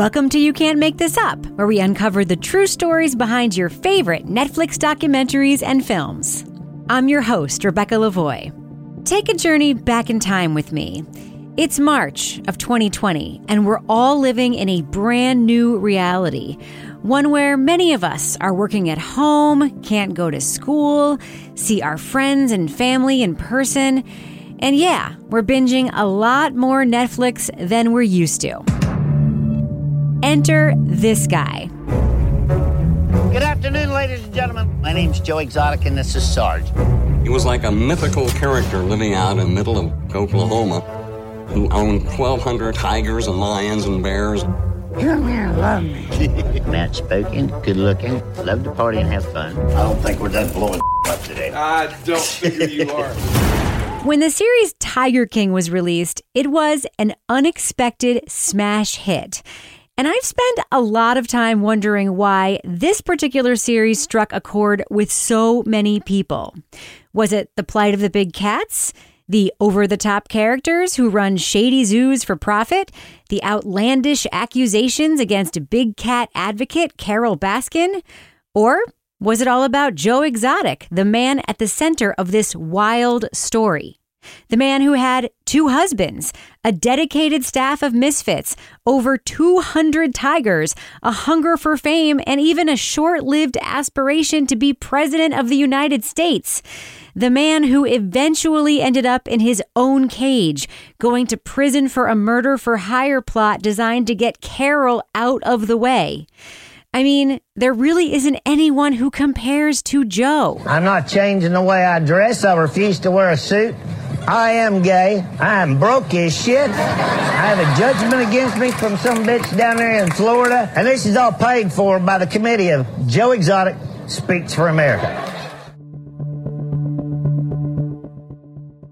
Welcome to You Can't Make This Up, where we uncover the true stories behind your favorite Netflix documentaries and films. I'm your host, Rebecca Lavoie. Take a journey back in time with me. It's March of 2020, and we're all living in a brand new reality. One where many of us are working at home, can't go to school, see our friends and family in person. And yeah, we're binging a lot more Netflix than we're used to. Enter this guy. Good afternoon, ladies and gentlemen. My name's Joe Exotic, and this is Sarge. He was like a mythical character living out in the middle of Oklahoma who owned 1,200 tigers and lions and bears. Come here, love me. Matt spoken, good looking, love to party and have fun. I don't think we're done blowing up today. I don't figure you are. When the series Tiger King was released, it was an unexpected smash hit. And I've spent a lot of time wondering why this particular series struck a chord with so many people. Was it the plight of the big cats? The over the top characters who run shady zoos for profit? The outlandish accusations against big cat advocate Carole Baskin? Or was it all about Joe Exotic, the man at the center of this wild story? The man who had two husbands, a dedicated staff of misfits, over 200 tigers, a hunger for fame, and even a short lived aspiration to be president of the United States. The man who eventually ended up in his own cage, going to prison for a murder for hire plot designed to get Carole out of the way. I mean, there really isn't anyone who compares to Joe. I'm not changing the way I dress. I refuse to wear a suit. I am gay. I am broke as shit. I have a judgment against me from some bitch down there in Florida. And this is all paid for by the committee of Joe Exotic Speaks for America.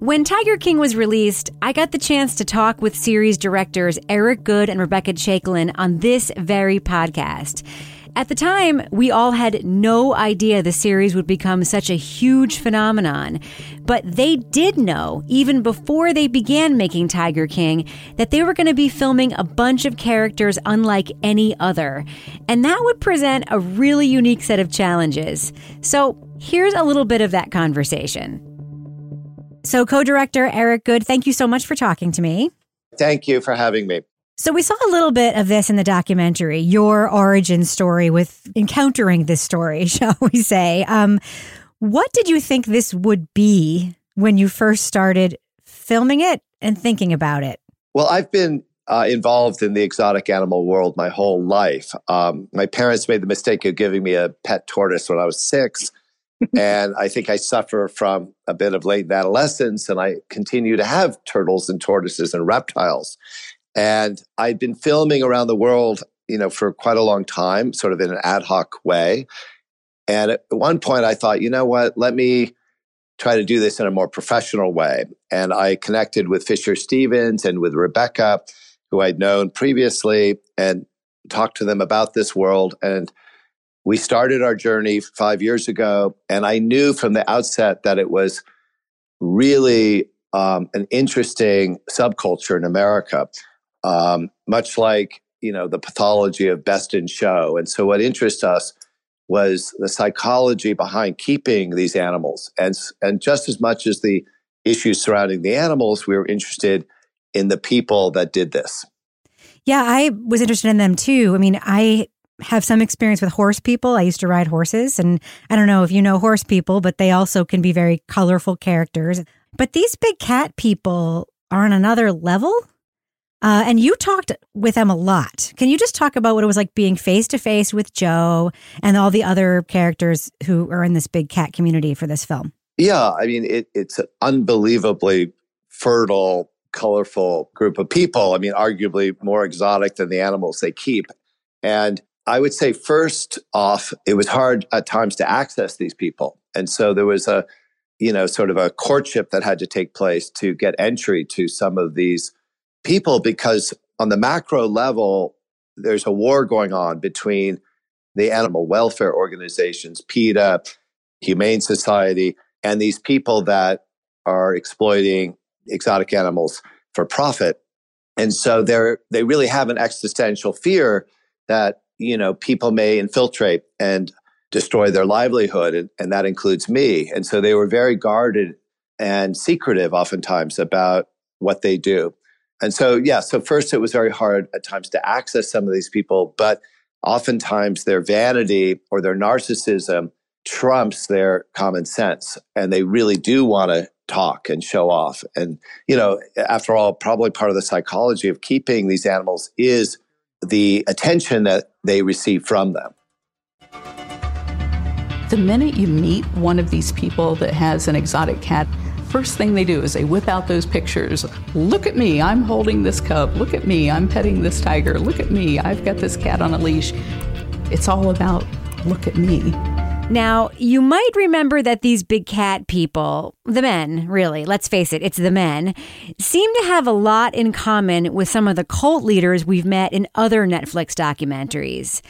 When Tiger King was released, I got the chance to talk with series directors Eric Goode and Rebecca Chaiklin on this very podcast. At the time, we all had no idea the series would become such a huge phenomenon. But they did know, even before they began making Tiger King, that they were going to be filming a bunch of characters unlike any other. And that would present a really unique set of challenges. So here's a little bit of that conversation. So, co director Eric Goode, thank you so much for talking to me. Thank you for having me. So, we saw a little bit of this in the documentary, your origin story with encountering this story, shall we say. Um, what did you think this would be when you first started filming it and thinking about it? Well, I've been uh, involved in the exotic animal world my whole life. Um, my parents made the mistake of giving me a pet tortoise when I was six and I think I suffer from a bit of late adolescence, and I continue to have turtles and tortoises and reptiles. And I'd been filming around the world, you know, for quite a long time, sort of in an ad hoc way. And at one point, I thought, you know what? Let me try to do this in a more professional way. And I connected with Fisher Stevens and with Rebecca, who I'd known previously, and talked to them about this world. And we started our journey five years ago, and I knew from the outset that it was really um, an interesting subculture in America, um, much like you know the pathology of best in show. And so, what interests us was the psychology behind keeping these animals, and and just as much as the issues surrounding the animals, we were interested in the people that did this. Yeah, I was interested in them too. I mean, I have some experience with horse people. I used to ride horses, and I don't know if you know horse people, but they also can be very colorful characters. But these big cat people are on another level. Uh, and you talked with them a lot. Can you just talk about what it was like being face to face with Joe and all the other characters who are in this big cat community for this film? Yeah, I mean, it, it's an unbelievably fertile, colorful group of people. I mean, arguably more exotic than the animals they keep. And I would say first off, it was hard at times to access these people. And so there was a, you know, sort of a courtship that had to take place to get entry to some of these people because on the macro level, there's a war going on between the animal welfare organizations, PETA, Humane Society, and these people that are exploiting exotic animals for profit And so they're they really have an existential fear that, you know, people may infiltrate and destroy their livelihood. And, and that includes me. And so they were very guarded and secretive oftentimes about what they do. And so, yeah, so first it was very hard at times to access some of these people, but oftentimes their vanity or their narcissism trumps their common sense. And they really do want to talk and show off. And, you know, after all, probably part of the psychology of keeping these animals is the attention that they receive from them. The minute you meet one of these people that has an exotic cat, first thing they do is they whip out those pictures. Look at me, I'm holding this cub. Look at me, I'm petting this tiger. Look at me, I've got this cat on a leash. It's all about look at me. Now, you might remember that these big cat people, the men, really, let's face it, it's the men, seem to have a lot in common with some of the cult leaders we've met in other Netflix documentaries.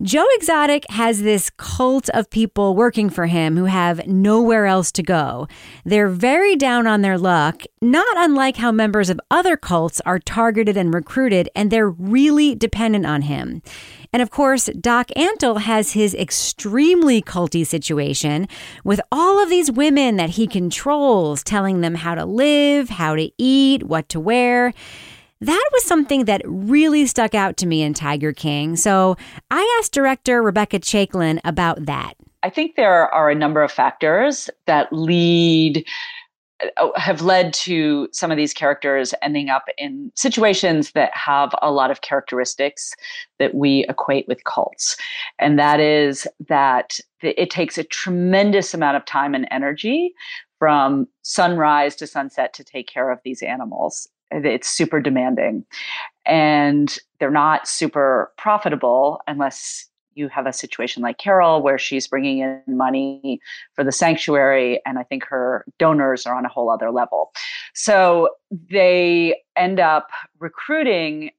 Joe Exotic has this cult of people working for him who have nowhere else to go. They're very down on their luck, not unlike how members of other cults are targeted and recruited, and they're really dependent on him. And of course, Doc Antle has his extremely culty situation with all of these women that he controls, telling them how to live, how to eat, what to wear. That was something that really stuck out to me in Tiger King. So I asked director Rebecca Chaiklin about that. I think there are a number of factors that lead uh, have led to some of these characters ending up in situations that have a lot of characteristics that we equate with cults. And that is that it takes a tremendous amount of time and energy from sunrise to sunset to take care of these animals it's super demanding and they're not super profitable unless you have a situation like Carole where she's bringing in money for the sanctuary and I think her donors are on a whole other level. So they end up recruiting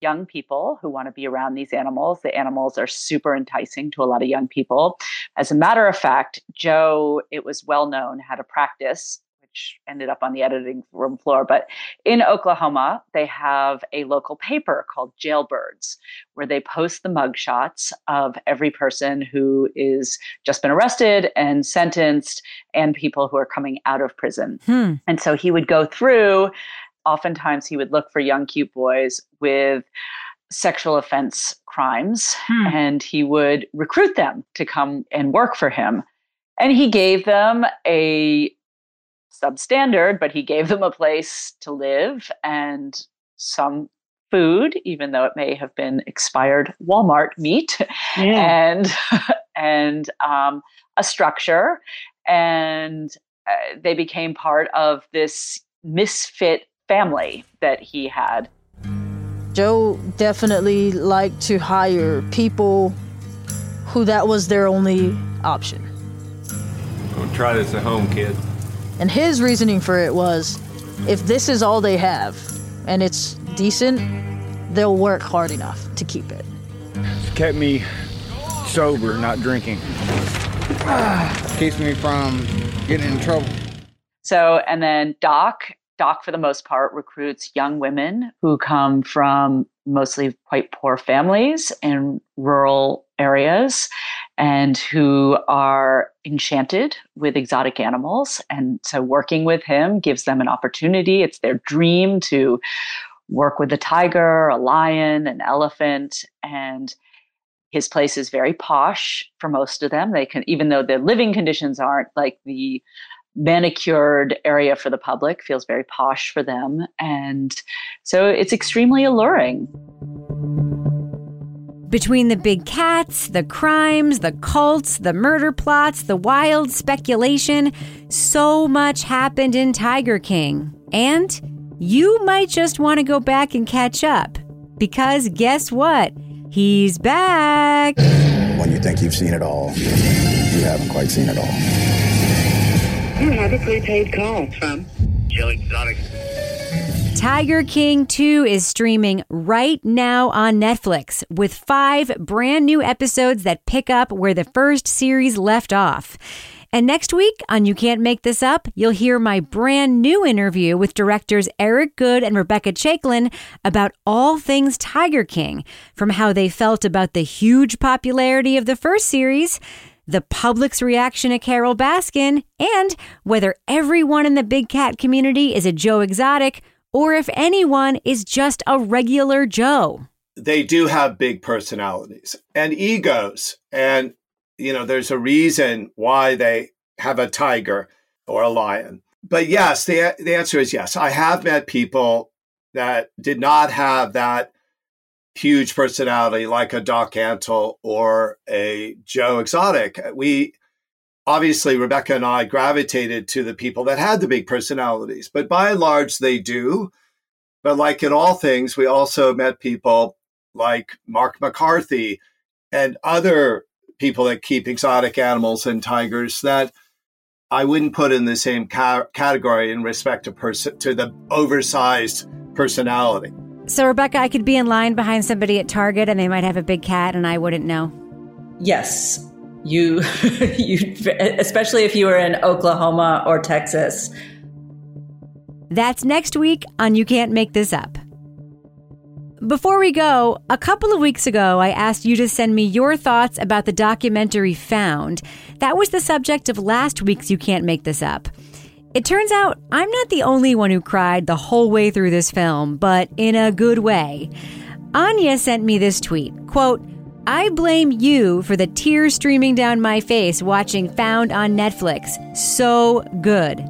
young people who want to be around these animals. The animals are super enticing to a lot of young people. As a matter of fact, Joe, it was well known, had a practice which ended up on the editing room floor. But in Oklahoma, they have a local paper called Jailbirds, where they post the mugshots of every person who is just been arrested and sentenced and people who are coming out of prison. Hmm. And so he would go through, oftentimes he would look for young cute boys with sexual offense crimes hmm. and he would recruit them to come and work for him and he gave them a substandard, but he gave them a place to live and some food, even though it may have been expired Walmart meat, yeah. and and um, a structure, and uh, they became part of this misfit family that he had. Joe definitely liked to hire people who that was their only option. Don't try this at home, kid. And his reasoning for it was if this is all they have and it's decent, they'll work hard enough to keep it. It's kept me sober, not drinking. keeps me from getting in trouble. So, and then Doc, Doc for the most part recruits young women who come from mostly quite poor families in rural areas and who are enchanted with exotic animals. And so working with him gives them an opportunity. It's their dream to work with a tiger, a lion, an elephant, and his place is very posh for most of them. They can, even though their living conditions aren't like the manicured area for the public, feels very posh for them. And so it's extremely alluring. Between the big cats, the crimes, the cults, the murder plots, the wild speculation, so much happened in Tiger King. And you might just want to go back and catch up. Because guess what? He's back. When you think you've seen it all, you haven't quite seen it all. You have a prepaid call from Joe Exotic. Tiger King 2 is streaming right now on Netflix with five brand new episodes that pick up where the first series left off. And next week on You Can't Make This Up, you'll hear my brand new interview with directors Eric Goode and Rebecca Chaiklin about all things Tiger King, from how they felt about the huge popularity of the first series the public's reaction to Carole Baskin, and whether everyone in the big cat community is a Joe Exotic or if anyone is just a regular Joe. They do have big personalities and egos. And, you know, there's a reason why they have a tiger or a lion. But yes, the, the answer is yes. I have met people that did not have that huge personality like a Doc Antle or a Joe Exotic. We obviously, Rebecca and I gravitated to the people that had the big personalities, but by and large, they do. But like in all things, we also met people like Mark McCarthy and other people that keep exotic animals and tigers that I wouldn't put in the same ca- category in respect to person to the oversized personality. So, Rebecca, I could be in line behind somebody at Target and they might have a big cat and I wouldn't know. Yes. You, you, especially if you were in Oklahoma or Texas. That's next week on You Can't Make This Up. Before we go, a couple of weeks ago, I asked you to send me your thoughts about the documentary Found. That was the subject of last week's You Can't Make This Up. It turns out I'm not the only one who cried the whole way through this film, but in a good way. Anya sent me this tweet quote, I blame you for the tears streaming down my face watching Found on Netflix. So good.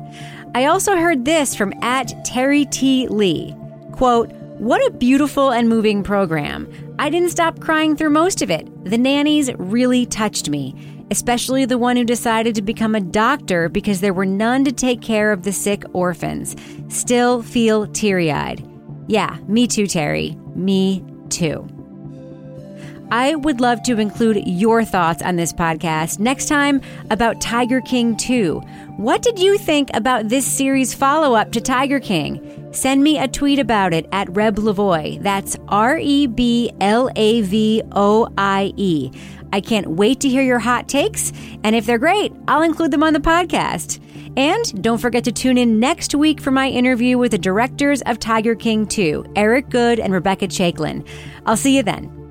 I also heard this from at Terry T. Lee. Quote, what a beautiful and moving program. I didn't stop crying through most of it. The nannies really touched me especially the one who decided to become a doctor because there were none to take care of the sick orphans. Still feel teary eyed. Yeah, me too, Terry. Me too. I would love to include your thoughts on this podcast next time about Tiger King 2. What did you think about this series follow up to Tiger King? Send me a tweet about it at Reb Lavoie. That's R E B L A V O I E. I can't wait to hear your hot takes, and if they're great, I'll include them on the podcast. And don't forget to tune in next week for my interview with the directors of Tiger King 2, Eric Goode and Rebecca Chaiklin. I'll see you then.